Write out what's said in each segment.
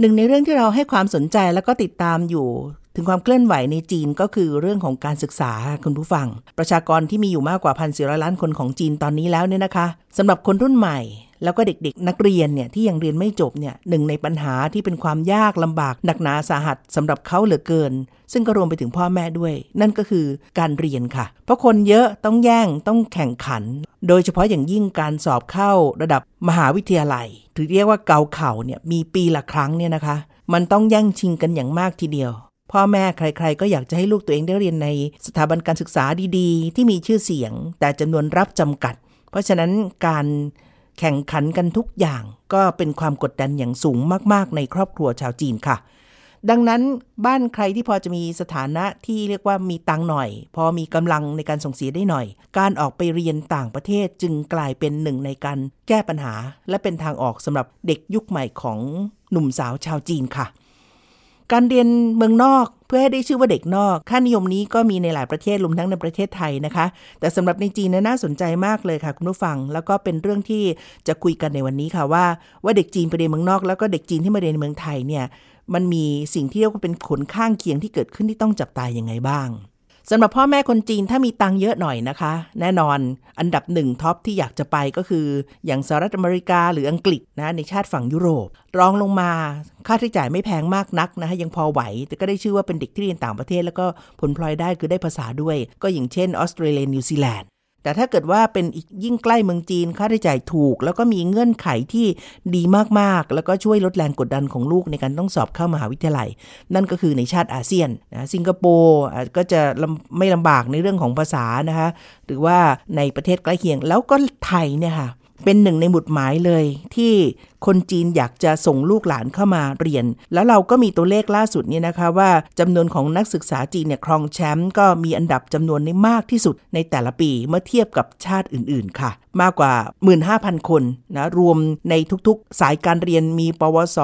หนึ่งในเรื่องที่เราให้ความสนใจแล้วก็ติดตามอยู่ ถึงความเคลื่อนไหวในจีนก็คือเรื่องของการศึกษาคุณผู้ฟัง ประชากรที่มีอยู่มากกว่าพันสี่ล้านคนของจีนตอนนี้แล้วเนี่ยนะคะสำหรับคนรุ่นใหม่แล้วก็เด็กๆ นักเรียนเนี่ยที่ยังเรียนไม่จบเนี่ยหนึ่งในปัญหาที่เป็นความยากลำบากหนักหนาสาหัสสำหรับเขาเหลือเกิน ซึ่งก็รวมไปถึงพ่อแม่ด้วย นั่นก็คือการเรียนค่ะ เพราะคนเยอะต้องแย่งต้องแข่งขัน โดยเฉพาะอย่างยิ่งการสอบเข้าระดับมหาวิทยาลัย ถือเรียกว่าเกาเข่าเนี่ยมีปีละครั้งเนี่ยนะคะ มันต้องแย่งชิงกันอย่างมากทีเดียว พ่อแม่ใคร ๆ ก็อยากจะให้ลูกตัวเองได้เรียนในสถาบันการศึกษาดีๆ ที่มีชื่อเสียง แต่จำนวนรับจำกัด เพราะฉะนั้นการแข่งขันกันทุกอย่างก็เป็นความกดดันอย่างสูงมากๆ ในครอบครัวชาวจีนค่ะ ดังนั้นบ้านใครที่พอจะมีสถานะที่เรียกว่ามีตังหน่อย พอมีกำลังในการส่งเสียได้หน่อย การออกไปเรียนต่างประเทศจึงกลายเป็นหนึ่งในการแก้ปัญหา และเป็นทางออกสำหรับเด็กยุคใหม่ของหนุ่มสาวชาวจีนค่ะ การเรียนเมืองนอกเพื่อให้ได้ชื่อว่าเด็กนอก ค่านิยมนี้ก็มีในหลายประเทศรวมทั้งในประเทศไทยนะคะ แต่สำหรับในจีนน่าสนใจมากเลยค่ะคุณผู้ฟัง แล้วก็เป็นเรื่องที่จะคุยกันในวันนี้ค่ะว่า ว่าเด็กจีนไปเรียนเมืองนอก แล้วก็เด็กจีนที่มาเรียนในเมืองไทยเนี่ยมันมีสิ่งที่เรียกว่าเป็นผลข้างเคียงที่เกิดขึ้นที่ต้องจับตายังไงบ้าง สำหรับพ่อแม่คนจีนถ้ามีตังเยอะหน่อยนะคะ แน่นอนอันดับหนึ่ง top ที่อยากจะไปก็คือ อย่างสหรัฐอเมริกาหรืออังกฤษนะในชาติฝั่งยุโรป รองลงมาค่าใช้จ่ายไม่แพงมากนักนะคะยังพอไหว แต่ก็ได้ชื่อว่าเป็นเด็กที่เรียนต่างประเทศ แล้วก็ผลพลอยได้คือได้ภาษาด้วย ก็อย่างเช่นออสเตรเลียนิวซีแลนด์ แต่ถ้าเกิดว่าเป็นอีกยิ่งใกล้เมืองจีนค่าใช้จ่ายถูก แล้วก็มีเงื่อนไขที่ดีมากๆ แล้วก็ช่วยลดแรงกดดันของลูกในการต้องสอบเข้ามหาวิทยาลัย นั่นก็คือในชาติอาเซียนนะสิงคโปร์ก็จะไม่ลำบากในเรื่องของภาษานะคะหรือว่าในประเทศใกล้เคียงแล้วก็ไทยเนี่ยค่ะ เป็นหนึ่งในหมุดหมายเลย ที่คนจีนอยากจะส่งลูกหลานเข้ามาเรียน แล้วเราก็มีตัวเลขล่าสุดนี่นะคะว่าจำนวนของนักศึกษาจีนเนี่ยครองแชมป์ก็มีอันดับจำนวนในมากที่สุดในแต่ละปีเมื่อเทียบกับชาติอื่น ๆ ค่ะ มากกว่า 15,000 คนนะรวมในทุกๆ สายการเรียนมี ปวส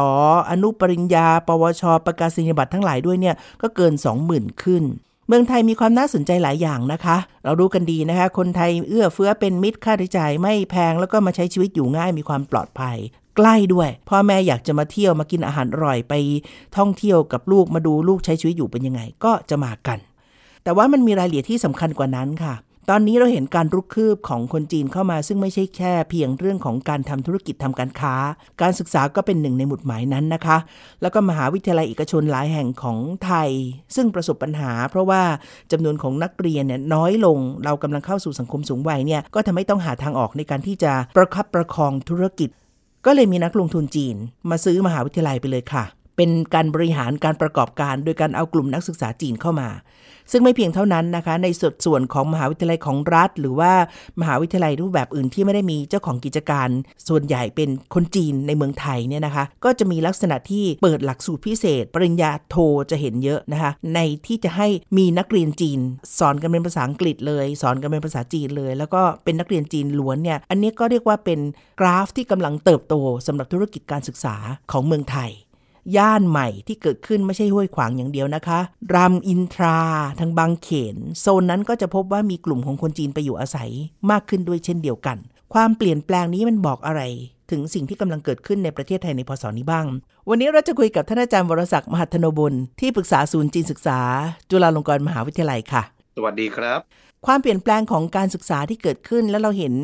อนุปริญญา ปวช ประกาศนียบัตรทั้งหลายด้วยเนี่ยก็เกิน 20,000 ขึ้น เมืองไทยมีความน่าสนใจหลายอย่างนะคะ เรารู้กันดีนะคะ คนไทยเอื้อเฟื้อเป็นมิตรค่าใช้จ่ายไม่แพงแล้วก็มาใช้ชีวิตอยู่ง่ายมีความปลอดภัย ใกล้ด้วยพ่อแม่อยากจะมาเที่ยวมากินอาหารอร่อยไป ท่องเที่ยวกับลูกมาดูลูกใช้ชีวิตอยู่เป็นยังไง ก็จะมากัน แต่ว่ามันมีรายละเอียดที่สำคัญกว่านั้นค่ะ ตอนนี้เราเห็นการรุกคืบของคนจีนเข้ามาซึ่งไม่ใช่แค่เพียงเรื่องของการทำธุรกิจทำการค้า การศึกษาก็เป็นหนึ่งในหมุดหมายนั้นนะคะ แล้วก็มหาวิทยาลัยเอกชนหลายแห่งของไทย ซึ่งประสบปัญหา เพราะว่าจำนวนของนักเรียนเนี่ยน้อยลง เรากำลังเข้าสู่สังคมสูงวัยเนี่ยก็ทำให้ต้องหาทางออกในการที่จะประคับประคองธุรกิจ ก็เลยมีนักลงทุนจีน มาซื้อมหาวิทยาลัยไปเลยค่ะเป็นการบริหารการประกอบการ โดยการเอากลุ่มนักศึกษาจีนเข้ามา ซึ่งไม่เพียงเท่านั้นนะคะ ในส่วนส่วนของมหาวิทยาลัยของรัฐ หรือว่ามหาวิทยาลัยรูปแบบอื่นที่ไม่ได้มีเจ้าของกิจการ ส่วนใหญ่เป็นคนจีนในเมืองไทยเนี่ยนะคะ ก็จะมีลักษณะที่เปิดหลักสูตรพิเศษ ปริญญาโทจะเห็นเยอะนะคะ ในที่จะให้มีนักเรียนจีน สอนกันเป็นภาษาอังกฤษเลย สอนกันเป็นภาษาจีนเลย แล้วก็เป็นนักเรียนจีนล้วนเนี่ยอันนี้ก็เรียกว่าเป็นกราฟที่กำลังเติบโตสำหรับธุรกิจการศึกษาของเมืองไทย ย่านใหม่ที่เกิดขึ้นไม่ใช่ห้วยขวางอย่างเดียวนะคะ รามอินทราทางบางเขน โซนนั้นก็จะพบว่ามีกลุ่มของคนจีนไปอยู่อาศัยมากขึ้นด้วยเช่นเดียวกัน ความเปลี่ยนแปลงนี้มันบอกอะไรถึงสิ่งที่กำลังเกิดขึ้นในประเทศไทยในพศนี้บ้าง วันนี้เราจะคุยกับท่านอาจารย์วรศักดิ์มหัทนบุญที่ปรึกษาศูนย์จีนศึกษา จุฬาลงกรณ์มหาวิทยาลัยค่ะ สวัสดีครับ ความเปลี่ยนแปลงของการศึกษาที่เกิดขึ้นแล้วเราเห็น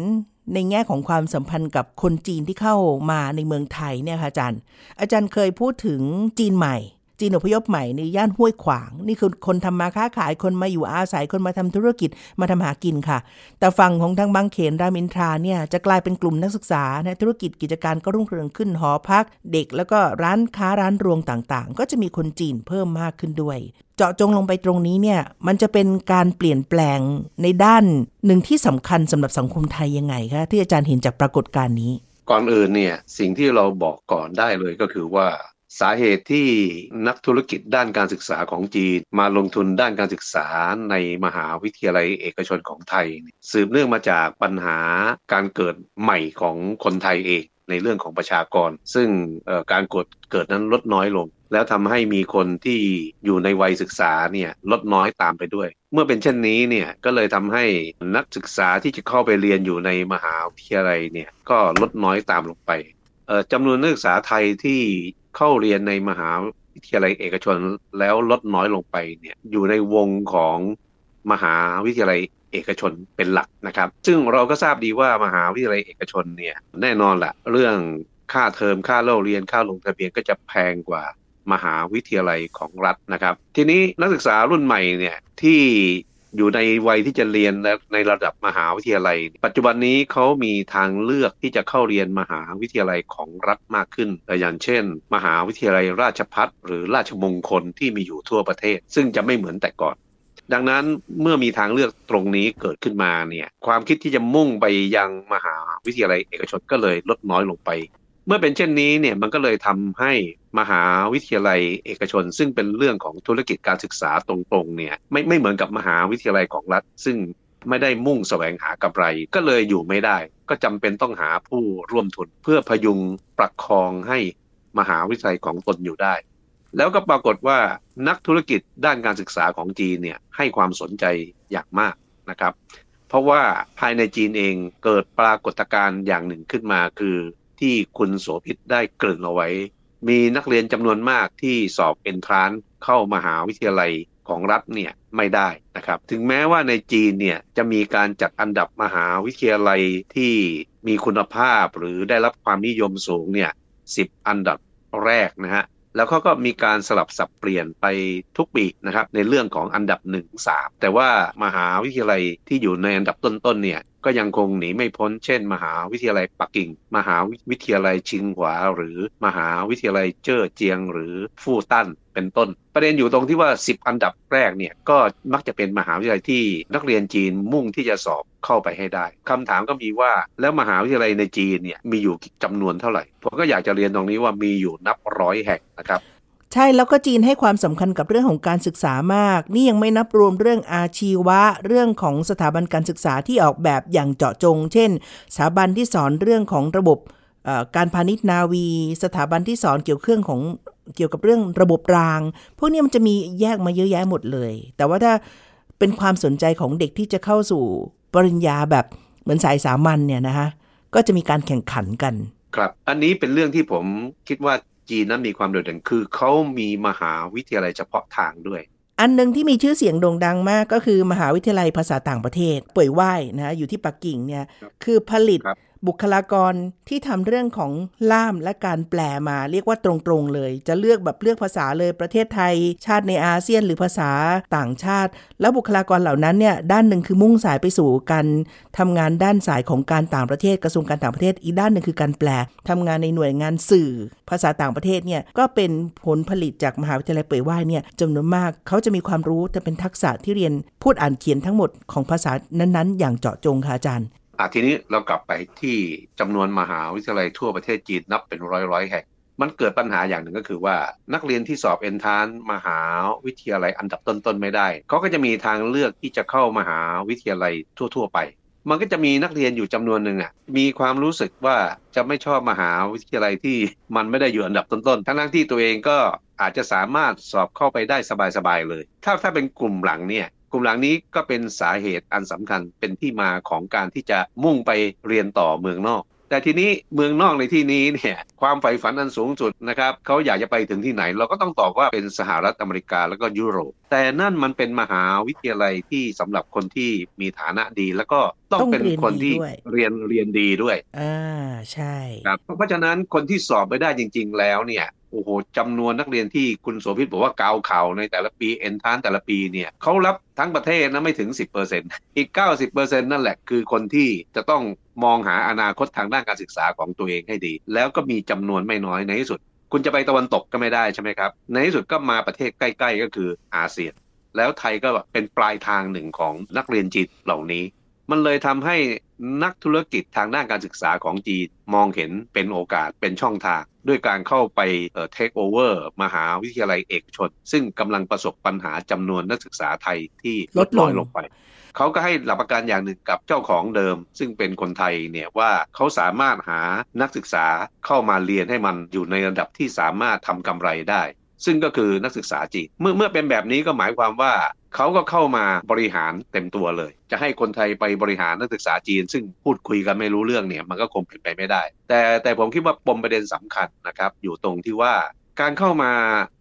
ในแง่ของความสัมพันธ์กับคนจีนที่เข้ามาในเมืองไทยเนี่ยค่ะอาจารย์ อาจารย์เคยพูดถึงจีนใหม่ จีนอพยพใหม่ในย่านห้วยขวาง นี่คือคนทำมาค้าขายคนมาอยู่อาศัยคนมาทำธุรกิจมาทำหากินค่ะ แต่ฝั่งของทางบางเขนรามินทราเนี่ยจะกลายเป็นกลุ่มนักศึกษานะธุรกิจกิจการก็รุ่งเรืองขึ้นหอพัก เด็กแล้วก็ร้านค้าร้านรวงต่างๆ ก็จะมีคนจีนเพิ่มมากขึ้นด้วยเจาะจงลงไปตรงนี้เนี่ยมันจะเป็นการเปลี่ยนแปลงในด้านหนึ่งที่สำคัญสำหรับสังคมไทยยังไงคะที่อาจารย์เห็นจากปรากฏการณ์นี้ ก่อนอื่นเนี่ยสิ่งที่เราบอกก่อนได้เลยก็คือว่า สาเหตุที่นักธุรกิจด้านการศึกษาของจีน มาลงทุนด้านการศึกษาในมหาวิทยาลัยเอกชนของไทย สืบเนื่องมาจากปัญหาการเกิดใหม่ของคนไทยเองในเรื่องของประชากร ซึ่งการกดเกิดนั้นลดน้อยลง แล้วทำให้มีคนที่อยู่ในวัยศึกษาเนี่ยลดน้อยตามไปด้วย เมื่อเป็นเช่นนี้เนี่ยก็เลยทำให้นักศึกษาที่จะเข้าไปเรียนอยู่ในมหาวิทยาลัยเนี่ยก็ลดน้อยตามลงไปจำนวนนักศึกษาไทยที่ เข้าเรียนในมหาวิทยาลัยเอกชนแล้วลดน้อยลงไปเนี่ยอยู่ในวงของมหาวิทยาลัยเอกชนเป็นหลักนะครับ ซึ่งเราก็ทราบดีว่ามหาวิทยาลัยเอกชนเนี่ยแน่นอนแหละเรื่องค่าเทอมค่าเล่าเรียนค่าลงทะเบียนก็จะแพงกว่ามหาวิทยาลัยของรัฐนะครับ ทีนี้นักศึกษารุ่นใหม่เนี่ยที่ อยู่ในวัยที่จะเรียนในระดับมหาวิทยาลัย ปัจจุบันนี้เขามีทางเลือกที่จะเข้าเรียนมหาวิทยาลัยของรัฐมากขึ้น อย่างเช่น มหาวิทยาลัยราชพัฒหรือราชมงคลที่มีอยู่ทั่วประเทศ ซึ่งจะไม่เหมือนแต่ก่อน ดังนั้นเมื่อมีทางเลือกตรงนี้เกิดขึ้นมาเนี่ยความคิดที่จะมุ่งไปยังมหาวิทยาลัยเอกชนก็เลยลดน้อยลงไป เมื่อเป็นเช่นนี้เนี่ยมันก็เลยทำให้มหาวิทยาลัยเอกชน ซึ่งเป็นเรื่องของธุรกิจการศึกษาตรงๆเนี่ยไม่ไม่เหมือนกับมหาวิทยาลัยของรัฐ ซึ่งไม่ได้มุ่งแสวงหากำไรก็เลยอยู่ไม่ได้ ก็จำเป็นต้องหาผู้ร่วมทุน เพื่อพยุงประคองให้มหาวิทยาลัยของตนอยู่ได้ แล้วก็ปรากฏว่านักธุรกิจด้านการศึกษาของจีนเนี่ยให้ความสนใจอย่างมากนะครับ เพราะว่าภายในจีนเองเกิดปรากฏการณ์อย่างหนึ่งขึ้นมาคือ ที่คุณโสภิตได้เกริ่นเอาไว้ มีนักเรียนจำนวนมากที่สอบเอนทรานเข้ามหาวิทยาลัยของรัฐเนี่ยไม่ได้นะครับ ถึงแม้ว่าในจีนเนี่ยจะมีการจัดอันดับมหาวิทยาลัยที่มีคุณภาพหรือได้รับความนิยมสูงเนี่ยสิบอันดับแรกนะฮะแล้วเขาก็มีการสลับสับเปลี่ยนไปทุกปีนะครับในเรื่องของอันดับ1 3แต่ว่ามหาวิทยาลัยที่อยู่ในอันดับต้นๆเนี่ย ก็ยังคงหนีไม่พ้น เช่น มหาวิทยาลัยปักกิ่ง มหาวิทยาลัยชิงหวา หรือมหาวิทยาลัยเจ้อเจียง หรือฟู่ตั้นเป็นต้น ประเด็นอยู่ตรงที่ว่า 10 อันดับแรกเนี่ยก็มักจะเป็นมหาวิทยาลัยที่นักเรียนจีนมุ่งที่จะสอบเข้าไปให้ได้คำถามก็มีว่าแล้วมหาวิทยาลัยในจีนเนี่ยมีอยู่จำนวนเท่าไหร่ผมก็อยากจะเรียนตรงนี้ว่ามีอยู่นับร้อยแห่งนะครับ ใช่แล้วก็จีนให้ความสำคัญกับเรื่องของการศึกษามาก นี่ยังไม่นับรวมเรื่องอาชีวะ เรื่องของสถาบันการศึกษาที่ออกแบบอย่างเจาะจง เช่น สถาบันที่สอนเรื่องของระบบการพาณิชย์นาวี สถาบันที่สอนเกี่ยวเครื่องของเกี่ยวกับเรื่องระบบราง พวกนี้มันจะมีแยกมาเยอะแยะหมดเลย แต่ว่าถ้าเป็นความสนใจของเด็กที่จะเข้าสู่ปริญญาแบบเหมือนสายสามัญเนี่ยนะคะก็จะมีการแข่งขันกัน ครับ อันนี้เป็นเรื่องที่ผมคิดว่า จีนนั้นมีความโดดเด่นคือเขามีมหาวิทยาลัยเฉพาะทางด้วย อันหนึ่งที่มีชื่อเสียงโด่งดังมากก็คือมหาวิทยาลัยภาษาต่างประเทศ ป่วยไหว้นะอยู่ที่ปักกิ่งเนี่ย คือผลิต บุคลากรที่ทำเรื่องของล่ามและการแปลมาเรียกว่าตรงๆเลย จะเลือกแบบเลือกภาษาเลยประเทศไทย ชาติในอาเซียนหรือภาษาต่างชาติ แล้วบุคลากรเหล่านั้นเนี่ยด้านหนึ่งคือมุ่งสายไปสู่การทำงานด้านสายของการต่างประเทศกระทรวงการต่างประเทศอีกด้านหนึ่งคือการแปลทำงานในหน่วยงานสื่อ ภาษาต่างประเทศเนี่ยก็เป็นผลผลิตจากมหาวิทยาลัยเป่ยว่ายเนี่ยจำนวนมากเขาจะมีความรู้จะเป็นทักษะที่เรียนพูดอ่านเขียนทั้งหมดของภาษานั้นๆ อย่างเจาะจงค่ะอาจารย์ อะทีนี้เรากลับไปที่จำนวนมหาวิทยาลัยทั่วประเทศจีนนับเป็นร้อยร้อยแห่ง มันเกิดปัญหาอย่างหนึ่งก็คือว่า นักเรียนที่สอบเอนทานมหาวิทยาลัยอันดับต้นๆไม่ได้เขาก็จะมีทางเลือกที่จะเข้ามหาวิทยาลัยทั่ว ๆ ไป มันก็จะมีนักเรียนอยู่จำนวนหนึ่งอะมีความรู้สึกว่าจะไม่ชอบมหาวิทยาลัยที่มันไม่ได้อยู่อันดับต้นๆทั้งที่ตัวเองก็อาจจะสามารถสอบเข้าไปได้สบายๆเลย ถ้าถ้าเป็นกลุ่มหลังเนี่ย กลุ่มหลังนี้ก็เป็นสาเหตุอันสำคัญเป็นที่มาของการที่จะมุ่งไปเรียนต่อเมืองนอก แต่ทีนี้เมืองนอกในที่นี้เนี่ยความใฝ่ฝันอันสูงสุดนะครับเขาอยากจะไปถึงที่ไหน เราก็ต้องตอบว่าเป็นสหรัฐอเมริกาแล้วก็ยุโรป แต่นั่นมันเป็นมหาวิทยาลัยที่สำหรับคนที่มีฐานะดี แล้วก็ต้องเป็นคนที่เรียนเรียนดีด้วยอ่าใช่ครับเพราะฉะนั้นคนที่สอบไปได้จริง ๆ แล้วเนี่ย โอ้โหจำนวนนักเรียนที่คุณโสภิตบอกว่าเกาเข่าในแต่ละปีเอ็นทานแต่ละปีเนี่ยเขารับทั้งประเทศนะไม่ถึง 10%อีก 90%นั่นแหละคือคนที่จะต้องมองหาอนาคตทางด้านการศึกษาของตัวเองให้ดี แล้วก็มีจำนวนไม่น้อยในที่สุด คุณจะไปตะวันตกก็ไม่ได้ใช่ไหมครับ ในที่สุดก็มาประเทศใกล้ ๆ ก็คืออาเซียน แล้วไทยก็เป็นปลายทางหนึ่งของนักเรียนจีนเหล่านี้ มันเลยทำให้นักธุรกิจทางด้านการศึกษาของจีนมองเห็นเป็นโอกาสเป็นช่องทาง ด้วยการเข้าไปเทคโอเวอร์มหาวิทยาลัยเอกชน ซึ่งกำลังประสบปัญหาจำนวนนักศึกษาไทยที่ลดน้อยลงไป เขาก็ให้หลักประกันอย่างหนึ่งกับเจ้าของเดิม ซึ่งเป็นคนไทยเนี่ยว่าเขาสามารถหานักศึกษาเข้ามาเรียนให้มันอยู่ในระดับที่สามารถทำกำไรได้ ซึ่งก็คือนักศึกษาจีนเมื่อเมื่อเป็นแบบนี้ก็หมายความว่า เขาก็เข้ามาบริหารเต็มตัวเลย จะให้คนไทยไปบริหารนักศึกษาจีน ซึ่งพูดคุยกันไม่รู้เรื่องเนี่ยมันก็คงเป็นไปไม่ได้ แต่แต่ผมคิดว่าปมประเด็นสำคัญนะครับอยู่ตรงที่ว่าการเข้ามา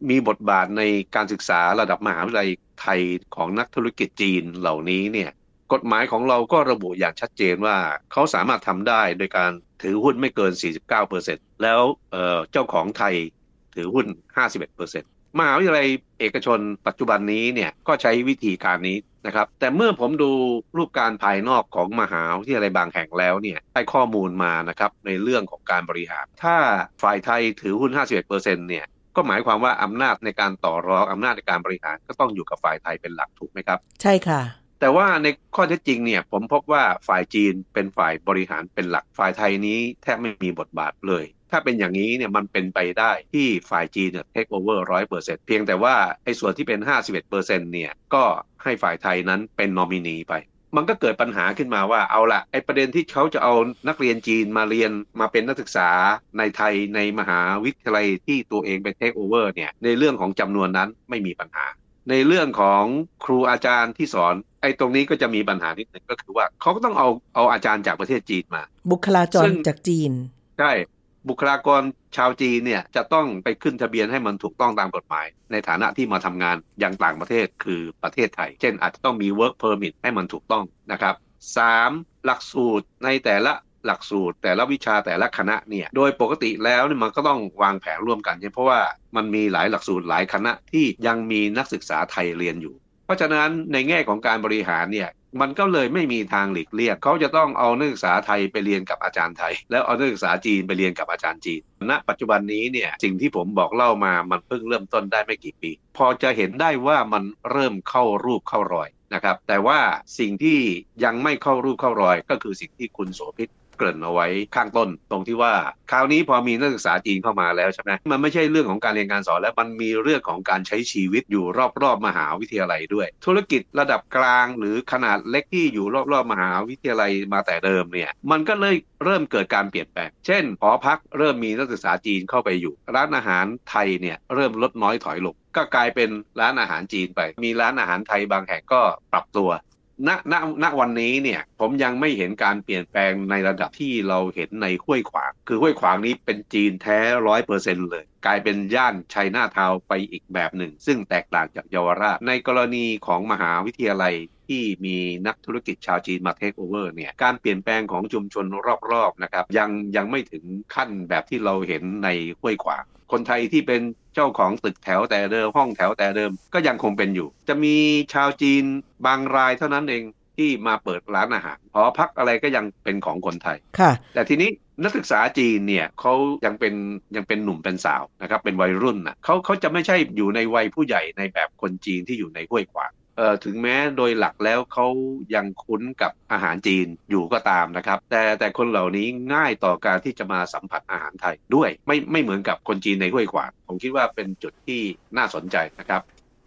มีบทบาทในการศึกษาระดับมหาวิทยาลัยไทยของนักธุรกิจจีนเหล่านี้เนี่ยกฎหมายของเราก็ระบุอย่างชัดเจนว่าเขาสามารถทำได้โดยการถือหุ้นไม่เกิน 49%แล้วเจ้าของไทยถือหุ้น 51% มหาวิทยาลัยเอกชนปัจจุบันนี้เนี่ยก็ใช้วิธีการนี้นะครับแต่เมื่อผมดูรูปการภายนอกของมหาวิทยาลัยบางแห่งแล้วเนี่ยได้ข้อมูลมานะครับในเรื่องของการบริหาร ถ้าฝ่ายไทยถือหุ้น 51%เนี่ยก็หมายความว่าอำนาจในการต่อรองอำนาจในการบริหารก็ต้องอยู่กับฝ่ายไทยเป็นหลักถูกไหมครับ ใช่ค่ะ แต่ว่าในข้อเท็จจริงเนี่ยผมพบว่าฝ่ายจีนเป็นฝ่ายบริหารเป็นหลักฝ่ายไทยนี้แทบไม่มีบทบาทเลย ถ้าเป็นอย่างนี้เนี่ยมันเป็นไปได้ที่ฝ่ายจีนเนี่ย take over ร้อยเปอร์เซ็นต์เพียงแต่ว่าไอ้ส่วนที่เป็นห้าสิบเอ็ดเปอร์เซ็นต์เนี่ยก็ให้ฝ่ายไทยนั้นเป็นนอมินีไป มันก็เกิดปัญหาขึ้นมาว่าเอาละไอ้ประเด็นที่เขาจะเอานักเรียนจีนมาเรียนมาเป็นนักศึกษาในไทยในมหาวิทยาลัยที่ตัวเองเป็น take over เนี่ยในเรื่องของจำนวนนั้นไม่มีปัญหา ในเรื่องของครูอาจารย์ที่สอนไอ้ตรงนี้ก็จะมีปัญหานิดหนึ่งก็คือว่าเขาก็ต้องเอาเอาอาจารย์จากประเทศจีนมา บุคลาจรจากจีน ใช่ บุคลากรชาวจีนเนี่ยจะต้องไปขึ้นทะเบียนให้มันถูกต้องตามกฎหมาย ในฐานะที่มาทำงานอย่างต่างประเทศคือประเทศไทย เช่นอาจจะต้องมี work permit ให้มันถูกต้องนะครับ 3. หลักสูตรในแต่ละหลักสูตร แต่ละวิชาแต่ละคณะเนี่ยโดยปกติแล้วเนี่ยมันก็ต้องวางแผนร่วมกันเพราะว่ามันมีหลายหลักสูตรหลายคณะที่ยังมีนักศึกษาไทยเรียนอยู่ เพราะฉะนั้นในแง่ของการบริหารเนี่ย มันก็เลยไม่มีทางหลีกเลี่ยงเขาจะต้องเอานักศึกษาไทยไปเรียนกับอาจารย์ไทย แล้วเอานักศึกษาจีนไปเรียนกับอาจารย์จีนณปัจจุบันนี้เนี่ยสิ่งที่ผมบอกเล่ามามันเพิ่งเริ่มต้นได้ไม่กี่ปี พอจะเห็นได้ว่ามันเริ่มเข้ารูปเข้ารอยนะครับแต่ว่าสิ่งที่ยังไม่เข้ารูปเข้ารอยก็คือสิ่งที่คุณโสภิต กริ่นเอาไว้ข้างต้น ตรงที่ว่าคราวนี้พอมีนักศึกษาจีนเข้ามาแล้วใช่ไหมมันไม่ใช่เรื่องของการเรียนการสอนแล้วมันมีเรื่องของการใช้ชีวิตอยู่รอบๆมหาวิทยาลัยด้วย ธุรกิจระดับกลางหรือขนาดเล็กที่อยู่รอบๆมหาวิทยาลัยมาแต่เดิมเนี่ยมันก็เลยเริ่มเกิดการเปลี่ยนแปลง เช่นหอพักเริ่มมีนักศึกษาจีนเข้าไปอยู่ ร้านอาหารไทยเนี่ยเริ่มลดน้อยถอยลงก็กลายเป็นร้านอาหารจีนไป มีร้านอาหารไทยบางแห่งก็ปรับตัว ณณณวันนี้เนี่ย ผมยังไม่เห็นการเปลี่ยนแปลงในระดับที่เราเห็นในห้วยขวาง คือห้วยขวางนี้เป็นจีนแท้ร้อยเปอร์เซ็นเลย กลายเป็นย่านชัยนาทาวไปอีกแบบหนึ่ง ซึ่งแตกต่างจากเยาวราช ในกรณีของมหาวิทยาลัยที่มีนักธุรกิจชาวจีนมาเทคโอเวอร์เนี่ยการเปลี่ยนแปลงของชุมชนรอบๆนะครับยังยังไม่ถึงขั้นแบบที่เราเห็นในห้วยขวาง คนไทยที่เป็นเจ้าของตึกแถวแต่เดิมห้องแถวแต่เดิมก็ยังคงเป็นอยู่ จะมีชาวจีนบางรายเท่านั้นเองที่มาเปิดร้านอาหารหอพักอะไรก็ยังเป็นของคนไทยค่ะ แต่ทีนี้นักศึกษาจีนเนี่ยเขายังเป็นยังเป็นหนุ่มเป็นสาวนะครับเป็นวัยรุ่นนะเขาเขาจะไม่ใช่อยู่ในวัยผู้ใหญ่ในแบบคนจีนที่อยู่ในห้วยขวาง เอ่อถึงแม้โดยหลักแล้วเขายังคุ้นกับอาหารจีนอยู่ก็ตามนะครับ แต่แต่คนเหล่านี้ง่ายต่อการที่จะมาสัมผัสอาหารไทยด้วยไม่ไม่เหมือนกับคนจีนในห้วยขวางผมคิดว่าเป็นจุดที่น่าสนใจนะครับ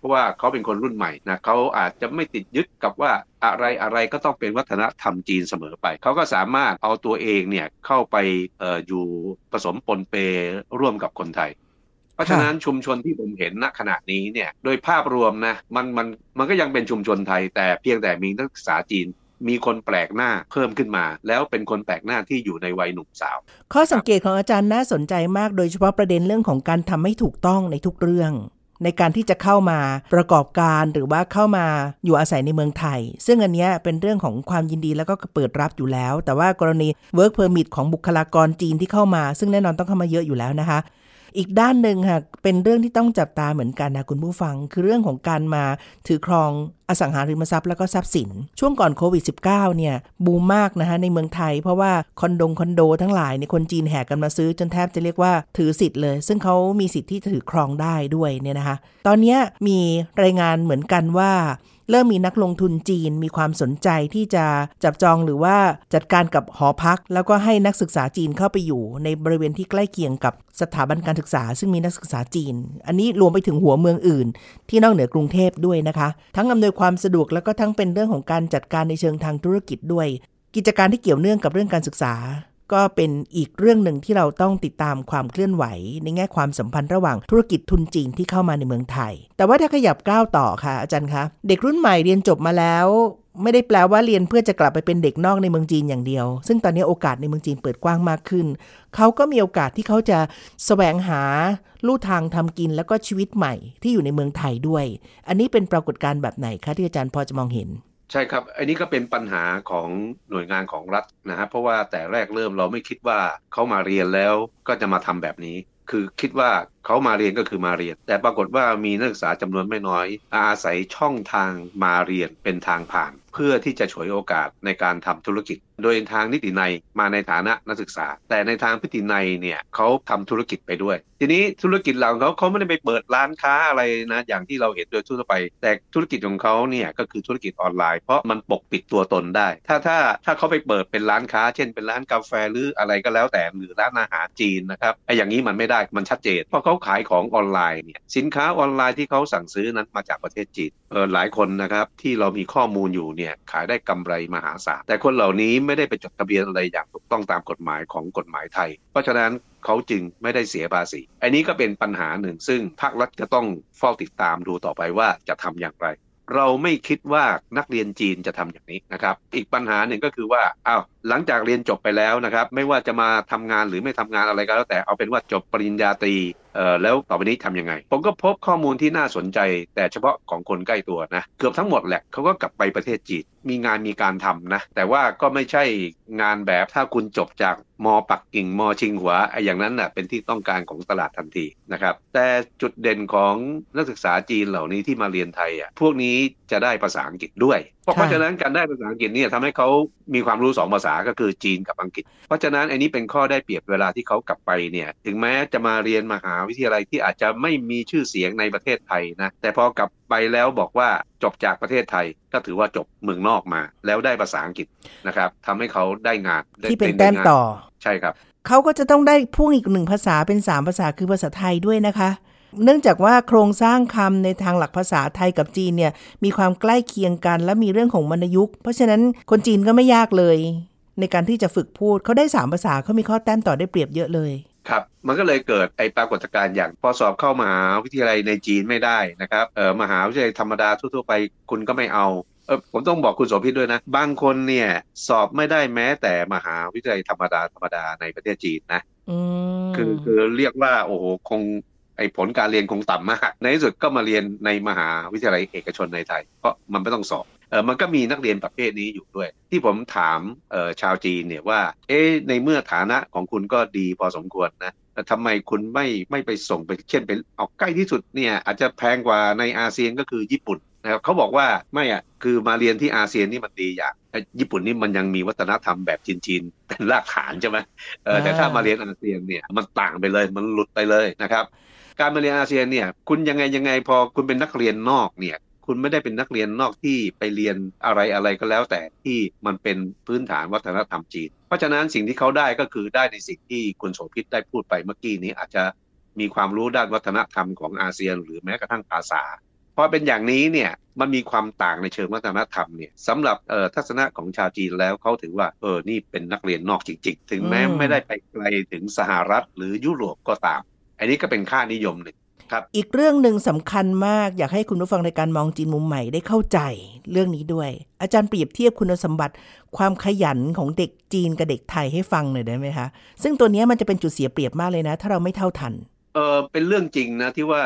ราะว่าเขาเป็นคนรุ่นใหม่นะเขาอาจจะไม่ติดยึดกับว่าอะไรอะไรก็ต้องเป็นวัฒนธรรมจีนเสมอไป เขาก็สามารถเอาตัวเองเนี่ยเข้าไปอออยู่ผสมปนเปร่วมกับคนไทย เพราะฉะนั้นชุมชนที่ผมเห็นณขณะนี้เนี่ยโดยภาพรวมนะมันมันมันก็ยังเป็นชุมชนไทย แต่เพียงแต่มีนักศึกษาจีนมีคนแปลกหน้าเพิ่มขึ้นมา แล้วเป็นคนแปลกหน้าที่อยู่ในวัยหนุ่มสาว ข้อสังเกตของอาจารย์น่าสนใจมาก โดยเฉพาะประเด็นเรื่องของการทำให้ถูกต้องในทุกเรื่อง ในการที่จะเข้ามาประกอบการหรือว่าเข้ามาอยู่อาศัยในเมืองไทย ซึ่งอันนี้เป็นเรื่องของความยินดีแล้วก็เปิดรับอยู่แล้ว แต่ว่ากรณี work permit ของบุคลากรจีนที่เข้ามา ซึ่งแน่นอนต้องเข้ามาเยอะอยู่แล้วนะคะ อีกด้านหนึ่งค่ะเป็นเรื่องที่ต้องจับตาเหมือนกันนะคุณผู้ฟัง คือเรื่องของการมาถือครองอสังหาริมทรัพย์แล้วก็ทรัพย์สิน ช่วงก่อนโควิด -19 เนี่ยบูมมากนะคะในเมืองไทย เพราะว่าคอนโดคอนโดทั้งหลายในคนจีนแห่กันมาซื้อจนแทบจะเรียกว่าถือสิทธิ์เลย ซึ่งเขามีสิทธิ์ที่ถือครองได้ด้วยเนี่ยนะคะ ตอนนี้มีรายงานเหมือนกันว่า เริ่มมีนักลงทุนจีนมีความสนใจที่จะจับจองหรือว่าจัดการกับหอพัก แล้วก็ให้นักศึกษาจีนเข้าไปอยู่ ในบริเวณที่ใกล้เคียงกับสถาบันการศึกษา ซึ่งมีนักศึกษาจีน อันนี้รวมไปถึงหัวเมืองอื่น ที่นอกเหนือกรุงเทพด้วยนะคะ ทั้งอำนวยความสะดวกแล้วก็ทั้งเป็นเรื่องของการจัดการในเชิงทางธุรกิจด้วย กิจการที่เกี่ยวเนื่องกับเรื่องการศึกษา ก็เป็นอีกเรื่องหนึ่งที่เราต้องติดตามความเคลื่อนไหว ในแง่ความสัมพันธ์ระหว่างธุรกิจทุนจีนที่เข้ามาในเมืองไทย แต่ว่าถ้าขยับก้าวต่อค่ะอาจารย์คะ เด็กรุ่นใหม่เรียนจบมาแล้ว ไม่ได้แปลว่าเรียนเพื่อจะกลับไปเป็นเด็กนอกในเมืองจีนอย่างเดียว ซึ่งตอนนี้โอกาสในเมืองจีนเปิดกว้างมากขึ้น เขาก็มีโอกาสที่เขาจะแสวงหาลู่ทางทำกินแล้วก็ชีวิตใหม่ที่อยู่ในเมืองไทยด้วย อันนี้เป็นปรากฏการณ์แบบไหนคะที่อาจารย์พอจะมองเห็น ใช่ครับ อันนี้ก็เป็นปัญหาของหน่วยงานของรัฐนะฮะเพราะว่าแต่แรกเริ่มเราไม่คิดว่าเขามาเรียนแล้วก็จะมาทำแบบนี้ คือคิดว่า เขามาเรียนก็คือมาเรียน แต่ปรากฏว่ามีนักศึกษาจำนวนไม่น้อย อาศัยช่องทางมาเรียนเป็นทางผ่าน เพื่อที่จะฉวยโอกาสในการทำธุรกิจ โดยทางนิตินัยมาในฐานะนักศึกษา แต่ในทางพิตินัยเนี่ยเขาทำธุรกิจไปด้วย ทีนี้ธุรกิจเหล่าเขาเขาไม่ได้ไปเปิดร้านค้าอะไรนะอย่างที่เราเห็นโดยทั่วไป แต่ธุรกิจของเขาเนี่ยก็คือธุรกิจออนไลน์เพราะมันปกปิดตัวตนได้ ถ้าถ้าถ้าเขาไปเปิดเป็นร้านค้า เช่นเป็นร้านกาแฟหรืออะไรก็แล้วแต่หรือร้านอาหารจีนนะครับไอ้อย่างนี้มันไม่ได้มันชัดเจนเพราะเขาขายของออนไลน์เนี่ยสินค้าออนไลน์ที่เขาสั่งซื้อนั้นมาจากประเทศจีนเออหลายคนนะครับที่เรามีข้อมูลอยู่เนี่ยขายได้กำไรมหาศาลแต่คนเหล่านี้ไม่ได้ไปจดทะเบียนอะไรอย่างถูกต้องตามกฎหมายของกฎหมายไทย เพราะฉะนั้นเขาจึงไม่ได้เสียภาษี อันนี้ก็เป็นปัญหาหนึ่ง ซึ่งภาครัฐจะต้องเฝ้าติดตามดูต่อไปว่าจะทำอย่างไรเราไม่คิดว่านักเรียนจีนจะทำอย่างนี้นะครับ อีกปัญหาหนึ่งก็คือว่า อ้าว หลังจากเรียนจบไปแล้วนะครับ ไม่ว่าจะมาทำงานหรือไม่ทำงานอะไรก็แล้วแต่เอาเป็นว่าจบปริญญาตรีเอ่อแล้วต่อไปนี้ทำยังไง ผมก็พบข้อมูลที่น่าสนใจ แต่เฉพาะของคนใกล้ตัวนะ เกือบทั้งหมดแหละเขาก็กลับไปประเทศจีนมีงานมีการทำนะ แต่ว่าก็ไม่ใช่งานแบบถ้าคุณจบจากมปักกิ่งมชิงหัวไอ้อย่างนั้นน่ะเป็นที่ต้องการของตลาดทันทีนะครับ แต่จุดเด่นของนักศึกษาจีนเหล่านี้ที่มาเรียนไทยอะพวกนี้จะได้ภาษาอังกฤษด้วย เพราะค่ะฉะนั้นการได้ภาษาอังกฤษเนี่ยทำให้เขามีความรู้สองภาษาก็คือจีนกับอังกฤษ เพราะฉะนั้นอันนี้เป็นข้อได้เปรียบเวลาที่เขากลับไปเนี่ย ถึงแม้จะมาเรียนมหาวิทยาลัยที่อาจจะไม่มีชื่อเสียงในประเทศไทยนะ แต่พอกลับไปแล้วบอกว่าจบจากประเทศไทยก็ถือว่าจบเมืองนอกมา แล้วได้ภาษาอังกฤษนะครับทำให้เขาได้งานได้ที่เป็นได้แต้มงานต่อ ใช่ครับ เขาก็จะต้องได้พ่วงอีกหนึ่งภาษาเป็น3ภาษาคือภาษาไทยด้วยนะคะ เนื่องจากว่าโครงสร้างคำในทางหลักภาษาไทยกับจีนเนี่ยมีความใกล้เคียงกัน และมีเรื่องของวรรณยุกต์เพราะฉะนั้นคนจีนก็ไม่ยากเลย ในการที่จะฝึกพูดเขาได้ 3 ภาษาเขามีข้อแต้มต่อได้เปรียบเยอะเลยครับมันก็เลยเกิดไอ้ปรากฏการณ์อย่างพอสอบเข้ามหาวิทยาลัยในจีนไม่ได้นะครับเออมหาวิทยาลัยธรรมดาทั่วๆไปคุณก็ไม่เอาเออผมต้องบอกคุณโสภิตด้วยนะ บางคนเนี่ยสอบไม่ได้แม้แต่มหาวิทยาลัยธรรมดาธรรมดาในประเทศจีนนะอืมคือคือเรียกว่าโอ้โหคง ไอ้ผลการเรียนคงต่ำมาก ในที่สุดก็มาเรียนในมหาวิทยาลัยเอกชนในไทย เพราะมันไม่ต้องสอบเออมันก็มีนักเรียนประเภทนี้อยู่ด้วย ที่ผมถามเออชาวจีนเนี่ยว่า เอ๊ในเมื่อฐานะของคุณก็ดีพอสมควรนะทำไมคุณไม่ไม่ไปส่งไปเช่นไปเอาใกล้ที่สุดเนี่ยอาจจะแพงกว่าในอาเซียนก็คือญี่ปุ่นนะครับเขาบอกว่าไม่อะคือมาเรียนที่อาเซียนนี่มันดีอย่างญี่ปุ่นนี่มันยังมีวัฒนธรรมแบบจีนๆเป็นรากฐานใช่ไหมเออแต่ถ้ามาเรียนอาเซียนเนี่ยมันต่างไปเลยมันหลุดไปเลยนะครับ การมาเรียนอาเซียนเนี่ย คุณยังไงยังไงพอคุณเป็นนักเรียนนอกเนี่ยคุณไม่ได้เป็นนักเรียนนอกที่ไปเรียนอะไรอะไรก็แล้ว แต่ที่มันเป็นพื้นฐานวัฒนธรรมจีน เพราะฉะนั้นสิ่งที่เขาได้ก็คือได้ในสิ่งที่คุณโสภิตได้พูดไปเมื่อกี้นี้อาจจะมีความรู้ด้านวัฒนธรรมของอาเซียน หรือแม้กระทั่งภาษาพอเป็นอย่างนี้เนี่ยมันมีความต่างในเชิงวัฒนธรรมเนี่ยสำหรับเอ่อทัศนะของชาวจีนแล้วเขาถือว่าเออนี่เป็นนักเรียนนอกจริง ๆ ถึงแม้ไม่ได้ไปไกลถึงสหรัฐหรือยุโรปก็ตาม อันนี้ก็เป็นค่านิยมหนึ่งครับ อีกเรื่องหนึ่งสำคัญมากอยากให้คุณผู้ฟังในการมองจีนมุมใหม่ได้เข้าใจเรื่องนี้ด้วย อาจารย์เปรียบเทียบคุณสมบัติความขยันของเด็กจีนกับเด็กไทยให้ฟังหน่อยได้ไหมคะ ซึ่งตัวนี้มันจะเป็นจุดเสียเปรียบมากเลยนะ ถ้าเราไม่เท่าทัน เออเป็นเรื่องจริงนะที่ว่า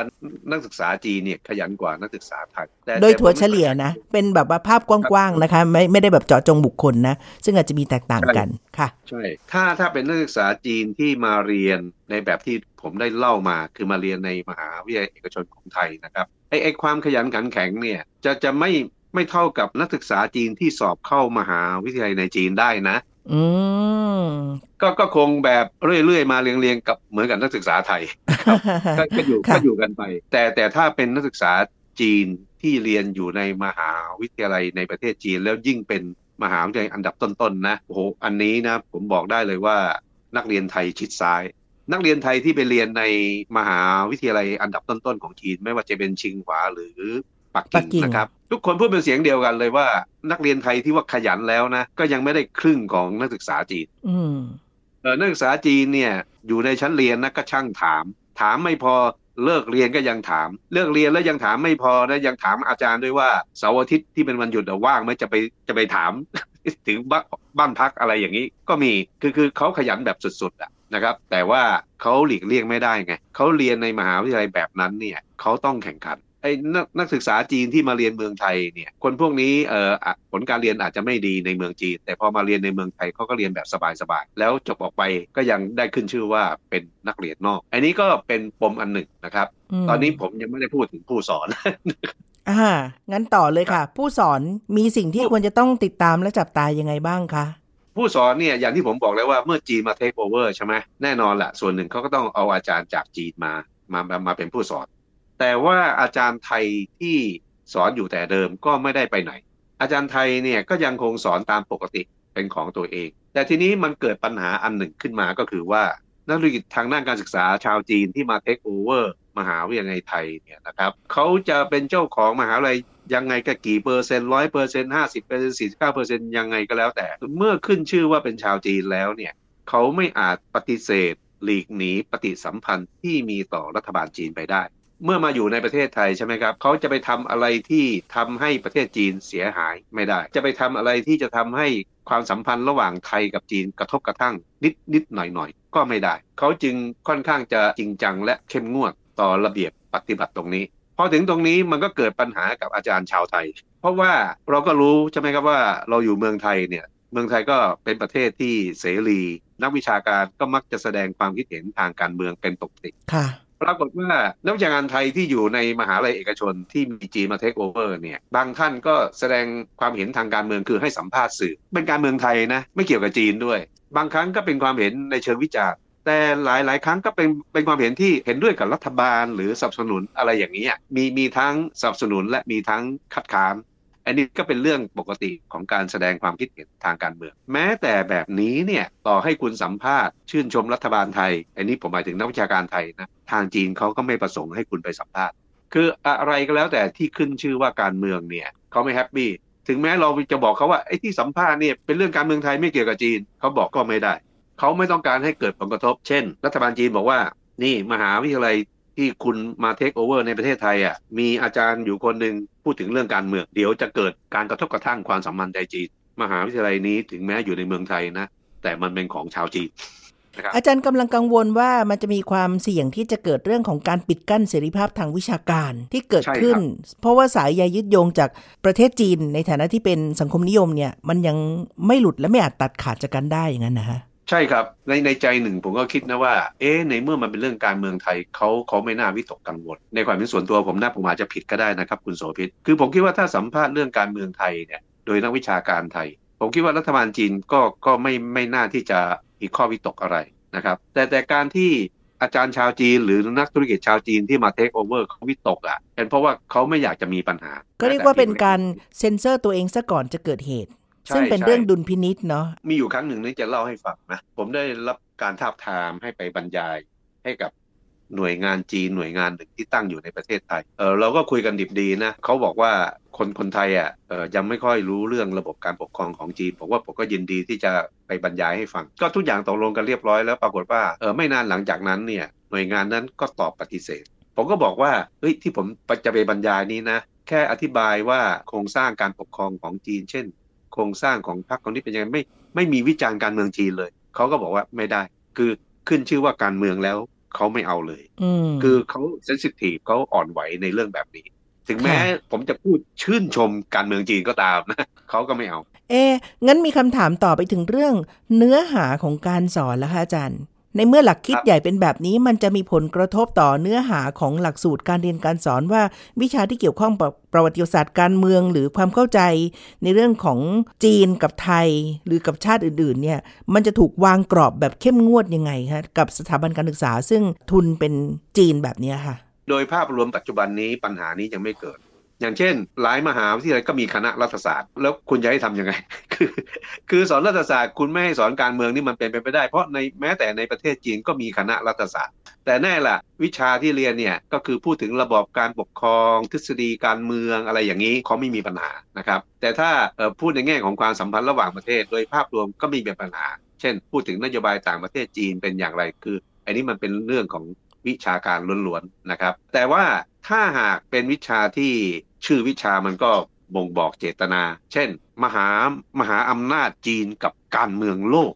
นักศึกษาจีนเนี่ยขยันกว่านักศึกษาไทยแต่โดยแต่ถั่วผมเฉลี่ยนะ เป็นแบบว่าภาพกว้างๆนะคะ ไม่ไม่ได้แบบเจาะจงบุคคลนะ ซึ่งอาจจะมีแตกต่างกันค่ะใช่ถ้าถ้าเป็นนักศึกษาจีนที่มาเรียนในแบบที่ผมได้เล่ามาคือมาเรียนในมหาวิทยาลัยเอกชนของไทยนะครับไอไอความขยันขันแข็งเนี่ยจะจะไม่ไม่เท่ากับนักศึกษาจีนที่สอบเข้ามหาวิทยาลัยในจีนได้นะ อืมก็ก็คงแบบเรื่อยๆมาเรียงๆกับเหมือนกับนักศึกษาไทยก็ก็อยู่ค่ะก็อยู่กันไป แต่แต่ถ้าเป็นนักศึกษาจีนที่เรียนอยู่ในมหาวิทยาลัยในประเทศจีน แล้วยิ่งเป็นมหาวิทยาลัยอันดับต้นๆนะโอ้โหอันนี้นะผมบอกได้เลยว่านักเรียนไทยชิดซ้าย นักเรียนไทยที่ไปเรียนในมหาวิทยาลัยอันดับต้นๆของจีน ไม่ว่าจะเป็นชิงหวาหรือ ปักกิ่งนะครับ ทุกคนพูดเป็นเสียงเดียวกันเลยว่า นักเรียนไทยที่ว่าขยันแล้วนะ ก็ยังไม่ได้ครึ่งของนักศึกษาจีนอืมเออนักศึกษาจีนเนี่ย อยู่ในชั้นเรียนนะก็ช่างถาม ถามไม่พอเลิกเรียนก็ยังถาม เลิกเรียนแล้วยังถามไม่พอนะยังถามอาจารย์ด้วยว่าเสาร์อาทิตย์ที่เป็นวันหยุดอะว่างไหมจะไปจะไปถาม ถึงบ้านบ้านพักอะไรอย่างนี้ ก็มีคือคือเขาขยันแบบสุดๆอะนะครับ แต่ว่าเขาหลีกเลี่ยงไม่ได้ไงเขาเรียนในมหาวิทยาลัยแบบนั้นเนี่ยเขาต้องแข่งขัน ไอ้นักนักศึกษาจีนที่มาเรียนเมืองไทยเนี่ย คนพวกนี้เอ่ออะผลการเรียนอาจจะไม่ดีในเมืองจีน แต่พอมาเรียนในเมืองไทยเขาก็เรียนแบบสบายๆแล้วจบออกไปก็ยังได้ขึ้นชื่อว่าเป็นนักเรียนนอก อันนี้ก็เป็นปมอันหนึ่งนะครับมตอนนี้ผมยังไม่ได้พูดถึงผู้สอนอ่างั้นต่อเลยค่ะ ผู้สอนมีสิ่งที่ควรจะต้องติดตามและจับตายังไงบ้างคะผู้สอนเนี่ยอย่างที่ผมบอกแล้วว่าเมื่อจีนมาเทคโอเวอร์ใช่ไหมแน่นอนแหละส่วนหนึ่งเขาก็ต้องเอาอาจารย์จากจีนมามามามาเป็นผู้สอน แต่ว่าอาจารย์ไทยที่สอนอยู่แต่เดิมก็ไม่ได้ไปไหน อาจารย์ไทยเนี่ยก็ยังคงสอนตามปกติเป็นของตัวเอง แต่ทีนี้มันเกิดปัญหาอันหนึ่งขึ้นมาก็คือว่า นักธุรกิจทางด้านการศึกษาชาวจีนที่มา take over มหาวิทยาลัยไทยเนี่ยนะครับเขาจะเป็นเจ้าของมหาวิทยาลัยยังไงก็กี่เปอร์เซ็นต์ร้อยเปอร์เซ็นต์ห้าสิบเปอร์เซ็นต์สี่สิบเก้าเปอร์เซ็นต์ยังไงก็แล้วแต่ เมื่อขึ้นชื่อว่าเป็นชาวจีนแล้วเนี่ยเขาไม่อาจปฏิเสธ หลีกหนีปฏิสัมพันธ์ที่มีต่อรัฐบาลจีนไปได้ เมื่อมาอยู่ในประเทศไทยใช่ไหมครับเขาจะไปทำอะไรที่ทำให้ประเทศจีนเสียหายไม่ได้ จะไปทำอะไรที่จะทำให้ความสัมพันธ์ระหว่างไทยกับจีนกระทบกระทั่งนิดนิดหน่อยหน่อยก็ไม่ได้ เขาจึงค่อนข้างจะจริงจังและเข้มงวดต่อระเบียบปฏิบัติตรงนี้พอถึงตรงนี้มันก็เกิดปัญหากับอาจารย์ชาวไทย เพราะว่าเราก็รู้ใช่ไหมครับว่าเราอยู่เมืองไทยเนี่ยเมืองไทยก็เป็นประเทศที่เสรี นักวิชาการก็มักจะแสดงความคิดเห็นทางการเมืองเป็นปกติค่ะ ปรากฏว่านักวิชาการไทยที่อยู่ในมหาลัยเอกชนที่มีจีนมาเทคโอเวอร์เนี่ยบางท่านก็แสดงความเห็นทางการเมืองคือให้สัมภาษณ์สื่อ เป็นการเมืองไทยนะไม่เกี่ยวกับจีนด้วย บางครั้งก็เป็นความเห็นในเชิงวิจารณ์แต่หลาย ๆ ครั้งก็เป็นเป็นความเห็นที่เห็นด้วยกับรัฐบาลหรือสนับสนุนอะไรอย่างนี้มีมีทั้งสนับสนุนและมีทั้งคัดค้าน อันนี้ก็เป็นเรื่องปกติของการแสดงความคิดเห็นทางการเมือง แม้แต่แบบนี้เนี่ยต่อให้คุณสัมภาษณ์ชื่นชมรัฐบาลไทย อันนี้ผมหมายถึงนักวิชาการไทยนะทางจีนเขาก็ไม่ประสงค์ให้คุณไปสัมภาษณ์ คืออะไรก็แล้วแต่ที่ขึ้นชื่อว่าการเมืองเนี่ยเขาไม่ happy ถึงแม้เราจะบอกเขาว่าไอ้ที่สัมภาษณ์เนี่ยเป็นเรื่องการเมืองไทยไม่เกี่ยวกับจีนเขาบอกก็ไม่ได้เขาไม่ต้องการให้เกิดผลกระทบ เช่น รัฐบาลจีนบอกว่านี่มหาวิทยาลัยที่คุณมา take over ในประเทศไทยอะมีอาจารย์อยู่คนหนึ่ง พูดถึงเรื่องการเมืองเดี๋ยวจะเกิดการกระทบกระทั่งความสัมพันธ์ไทยจีน มหาวิทยาลัยนี้ถึงแม้อยู่ในเมืองไทยนะ แต่มันเป็นของชาวจีนนะครับอาจารย์กำลังกังวลว่ามันจะมีความเสี่ยงที่จะเกิดเรื่องของการปิดกั้นเสรีภาพทางวิชาการที่เกิดขึ้น เพราะว่าสายใยยึดโยงจากประเทศจีนในฐานะที่เป็นสังคมนิยมเนี่ย มันยังไม่หลุดและไม่อาจตัดขาดจากกันได้อย่างนั้นนะฮะ ใช่ครับในในใจหนึ่งผมก็คิดนะว่า เอ๊ะในเมื่อมันเป็นเรื่องการเมืองไทยเขาเขาไม่น่าวิตกกังวล ในความเป็นส่วนตัวผมนะผมอาจจะผิดก็ได้นะครับ คุณโสภิตคือผมคิดว่าถ้าสัมภาษณ์เรื่องการเมืองไทยเนี่ยโดยนักวิชาการไทย ผมคิดว่ารัฐบาลจีนก็ก็ไม่ไม่น่าที่จะมีข้อวิตกอะไรนะครับ แต่แต่การที่อาจารย์ชาวจีนหรือนักธุรกิจชาวจีนที่มาเทคโอเวอร์เขาวิตกอะเป็นเพราะว่าเขาไม่อยากจะมีปัญหา ก็เรียกว่าเป็นการเซ็นเซอร์ตัวเองซะก่อนจะเกิดเหตุ ซึ่งเป็นใช่เรื่องดุลพินิษเนาะมีอยู่ครั้งหนึ่งนี่จะเล่าให้ฟังนะผมได้รับการทาบทามให้ไปบรรยายให้กับหน่วยงานจีนหน่วยงานหนึ่งที่ตั้งอยู่ในประเทศไทย เออเราก็คุยกันดิบดีนะเขาบอกว่าคนคนไทยอะเออยังไม่ค่อยรู้เรื่องระบบการปกครองของจีนผมว่าผมก็ยินดีที่จะไปบรรยายให้ฟัง ก็ทุกอย่างตกลงกันเรียบร้อยแล้วปรากฏว่าเออไม่นานหลังจากนั้นเนี่ยหน่วยงานนั้นก็ตอบปฏิเสธ ผมก็บอกว่าเฮ้ยที่ผมจะไปบรรยายนี้นะ แค่อธิบายว่าโครงสร้างการปกครองของจีน เช่น โครงสร้างของพรรคของนี้เป็นยังไงไม่ไม่มีวิจารณ์การเมืองจีนเลยเขาก็บอกว่าไม่ได้ คือขึ้นชื่อว่าการเมืองแล้วเขาไม่เอาเลยอืมคือเขาเซนซิทีฟเขาอ่อนไหวในเรื่องแบบนี้ ถึงแม้ค่ะผมจะพูดชื่นชมการเมืองจีนก็ตามนะเขาก็ไม่เอา เอ๊ะงั้นมีคำถามต่อไปถึงเรื่องเนื้อหาของการสอนแล้วค่ะอาจารย์ ในเมื่อหลักคิดครับใหญ่เป็นแบบนี้มันจะมีผลกระทบต่อเนื้อหาของหลักสูตรการเรียนการสอนว่าวิชาที่เกี่ยวข้องกับประวัติศาสตร์การเมืองหรือความเข้าใจ ในเรื่องของจีนกับไทยหรือกับชาติอื่นๆเนี่ยมันจะถูกวางกรอบแบบเข้มงวดยังไงคะกับสถาบันการศึกษาซึ่งทุนเป็นจีนแบบเนี้ยค่ะ โดยภาพรวมปัจจุบันนี้ปัญหานี้ยังไม่เกิด อย่างเช่น หลายมหาวิทยาลัยก็มีคณะรัฐศาสตร์ แล้วคุณจะให้ทํำยังไง คือคือสอนรัฐศาสตร์คุณไม่ให้สอนการเมืองนี่มันเป็นไปไม่ได้ เพราะในแม้แต่ในประเทศจีนก็มีคณะรัฐศาสตร์ แต่แน่ละวิชาที่เรียนเนี่ยก็คือพูดถึงระบบการปกครอง ทฤษฎีการเมืองอะไรอย่างนี้เขาไม่มีปัญหานะครับแต่ถ้าพูดในแง่ของความสัมพันธ์ระหว่างประเทศ โดยภาพรวมก็มีปัญหา เช่น พูดถึงนโยบายต่างประเทศจีนเป็นอย่างไรคือ อันนี้มันเป็นเรื่องของวิชาการล้วนๆนะครับ แต่ว่าถ้าหากเป็นวิชาที่ ชื่อวิชามันก็บ่งบอกเจตนา เช่น มหามหาอำนาจจีนกับการเมืองโลก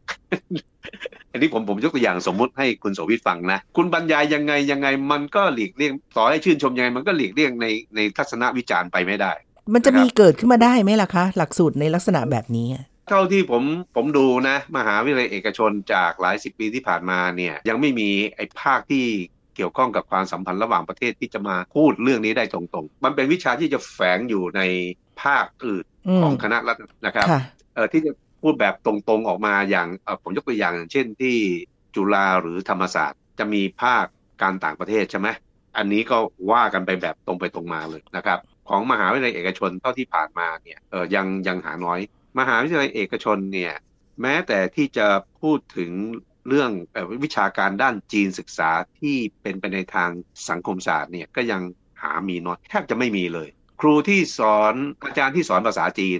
อันนี้ผมผมยกตัวอย่างสมมุติให้คุณโสวิทฟังนะ คุณบรรยายยังไงยังไงมันก็หลีกเลี่ยงต่อให้ชื่นชมยังไงมันก็หลีกเลี่ยงในในทัศนวิจารณ์ไปไม่ได้ มันจะมีเกิดขึ้นมาได้ไหมล่ะคะ หลักสูตรในลักษณะแบบนี้เท่าที่ผมผมดูนะ มหาวิทยาลัยเอกชนจากหลายสิบปีที่ผ่านมาเนี่ย ยังไม่มีไอ้ภาคที่ เกี่ยวข้องกับความสัมพันธ์ระหว่างประเทศที่จะมาพูดเรื่องนี้ได้ตรงๆ มันเป็นวิชาที่จะแฝงอยู่ในภาคอื่นของคณะรัฐนะครับเออที่จะพูดแบบตรงๆออกมาอย่างผมยกตัวอย่าง เช่นที่จุฬาหรือธรรมศาสตร์ จะมีภาคการต่างประเทศใช่ไหมอันนี้ก็ว่ากันไปแบบตรงไปตรงมาเลยนะครับ ของมหาวิทยาลัยเอกชนเท่าที่ผ่านมาเนี่ยเออยังยังหาน้อย มหาวิทยาลัยเอกชนเนี่ยแม้แต่ที่จะพูดถึง เรื่องวิชาการด้านจีนศึกษาที่เป็นไปในทางสังคมศาสตร์เนี่ยก็ยังหามีน้อยแทบจะไม่มีเลย ครูที่สอนอาจารย์ที่สอนภาษาจีน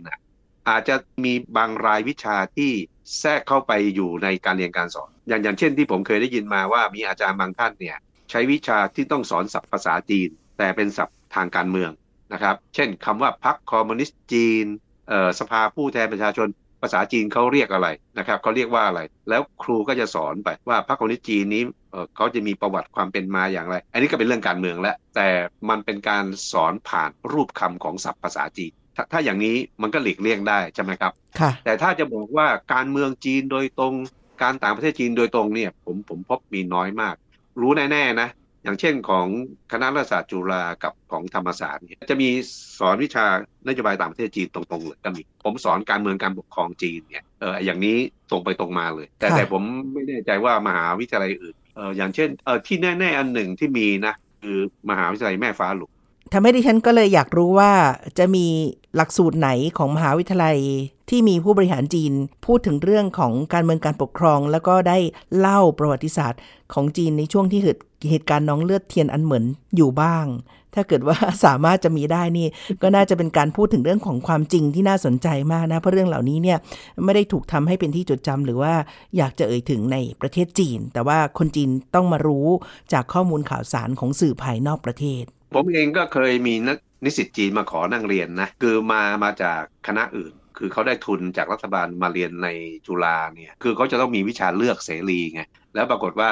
อาจจะมีบางรายวิชาที่แทรกเข้าไปอยู่ในการเรียนการสอน อย่างอย่างเช่นที่ผมเคยได้ยินมาว่ามีอาจารย์บางท่านเนี่ยใช้วิชาที่ต้องสอนศัพท์ภาษาจีน แต่เป็นศัพท์ทางการเมืองนะครับ เช่นคำว่าพรรคคอมมิวนิสต์จีนสภาผู้แทนประชาชน ภาษาจีนเขาเรียกอะไรนะครับเขาเรียกว่าอะไร แล้วครูก็จะสอนไปว่าพรรคคอมมิวนิสต์จีนนี้เขาจะมีประวัติความเป็นมาอย่างไร อันนี้ก็เป็นเรื่องการเมืองแล้วแต่มันเป็นการสอนผ่านรูปคำของศัพท์ภาษาจีนถถ้าอย่างนี้มันก็หลีกเลี่ยงได้ใช่ไหมครับแต่ถ้าจะบอกว่าการเมืองจีนโดยตรงการต่างประเทศจีนโดยตรงเนี่ยผมผมพบมีน้อยมาก รู้แน่ๆนะ อย่างเช่นของคณะรัฐศาสตร์จุฬากับของธรรมศาสตร์เนี่ยจะมีสอนวิชานโยบายต่างประเทศจีนตรงๆเลยก็มีผมสอนการเมืองการปกครองจีนเนี่ยเอออย่างนี้ตรงไปตรงมาเลย แต่แต่ผมไม่แน่ใจว่ามหาวิทยาลัยอื่นเอออย่างเช่นเออที่แน่ๆอันหนึ่งที่มีนะคือมหาวิทยาลัยแม่ฟ้าหลวง ทำให้ดิฉันก็เลยอยากรู้ว่าจะมีหลักสูตรไหนของมหาวิทยาลัยที่มีผู้บริหารจีนพูดถึงเรื่องของการเมืองการปกครอง แล้วก็ได้เล่าประวัติศาสตร์ของจีนในช่วงที่เหตุการณ์น้องเลือดเทียนอันเหมือนอยู่บ้าง ถ้าเกิดว่าสามารถจะมีได้นี่ ก็น่าจะเป็นการพูดถึงเรื่องของความจริงที่น่าสนใจมากนะ เพราะเรื่องเหล่านี้เนี่ยไม่ได้ถูกทำให้เป็นที่จดจำหรือว่าอยากจะเอ่ยถึงในประเทศจีน แต่ว่าคนจีนต้องมารู้จากข้อมูลข่าวสารของสื่อภายนอกประเทศ ผมเองก็เคยมีนักนิสิตจีนมาขอนั่งเรียนนะคือมามาจากคณะอื่น คือเขาได้ทุนจากรัฐบาลมาเรียนในจุฬาเนี่ยคือเขาจะต้องมีวิชาเลือกเสรีไงแล้วปรากฏว่า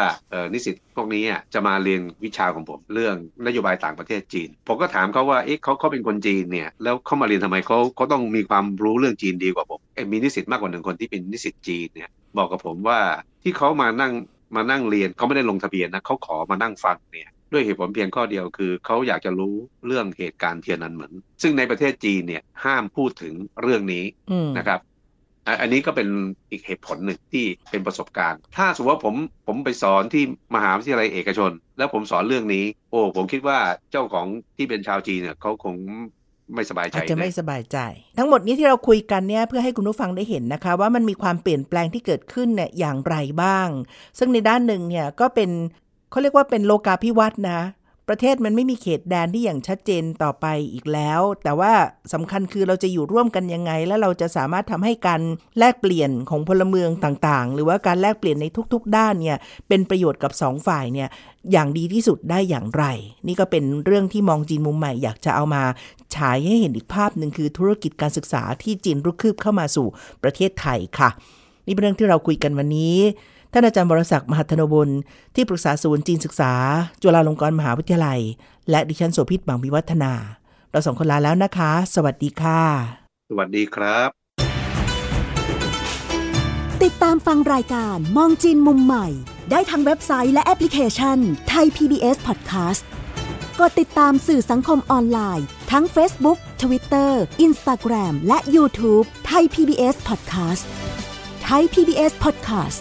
นิสิตพวกนี้จะมาเรียนวิชาของผม เรื่องนโยบายต่างประเทศจีน ผมก็ถามเขาว่าเอ๊ะเขาเขาเป็นคนจีนเนี่ยแล้วเขามาเรียนทำไมเขาเขาต้องมีความรู้เรื่องจีนดีกว่าผมมีนิสิตมากกว่าหนึ่งคนที่เป็นนิสิตจีนเนี่ยบอกกับผมว่าที่เขามานั่งมานั่งเรียนเขาไม่ได้ลงทะเบียนนะเขาขอมานั่งฟังเนี่ย ด้วยเหตุผลเพียงข้อเดียวคือเขาอยากจะรู้เรื่องเหตุการณ์เทียนนันเหมือน ซึ่งในประเทศจีนเนี่ยห้ามพูดถึงเรื่องนี้นะครับอันนี้ก็เป็นอีกเหตุผลหนึ่งที่เป็นประสบการณ์ ถ้าสมมติว่าผมผมไปสอนที่มหาวิทยาลัยเอกชน แล้วผมสอนเรื่องนี้ โอ้ผมคิดว่าเจ้าของที่เป็นชาวจีนเนี่ยเขาคงไม่สบายใจอาจจะไม่สบายใจ ทั้งหมดนี้ที่เราคุยกันเนี่ยเพื่อให้คุณผู้ฟังได้เห็นนะคะ ว่ามันมีความเปลี่ยนแปลงที่เกิดขึ้นเนี่ยอย่างไรบ้าง ซึ่งในด้านหนึ่งเนี่ยก็เป็น เขาเรียกว่าเป็นโลกาภิวัตน์นะ ประเทศมันไม่มีเขตแดนที่อย่างชัดเจนต่อไปอีกแล้ว แต่ว่าสำคัญคือเราจะอยู่ร่วมกันยังไง และเราจะสามารถทำให้การแลกเปลี่ยนของพลเมืองต่างๆ หรือว่าการแลกเปลี่ยนในทุก ๆ ด้านเนี่ยเป็นประโยชน์กับ 2 ฝ่ายเนี่ยอย่างดีที่สุดได้อย่างไร นี่ก็เป็นเรื่องที่มองจีนมุมใหม่อยากจะเอามาฉายให้เห็นอีกภาพหนึ่งคือธุรกิจการศึกษาที่จีนรุกคืบเข้ามาสู่ประเทศไทยค่ะ นี่เป็นเรื่องที่เราคุยกันวันนี้ ท่านอาจารย์บรศักดิ์มหัทนบุญที่ปรึกษาศูนย์จีนศึกษา จุฬาลงกรณ์มหาวิทยาลัย และดิฉันโสภิตบางวิวัฒนา เราสองคนลาแล้วนะคะ สวัสดีค่ะ สวัสดีครับ ติดตามฟังรายการมองจีนมุมใหม่ ได้ทางเว็บไซต์และแอปพลิเคชันไทย PBS Podcast กดติดตามสื่อสังคมออนไลน์ ทั้ง Facebook Twitter Instagram และ YouTube ไทย PBS Podcast ไทย PBS Podcast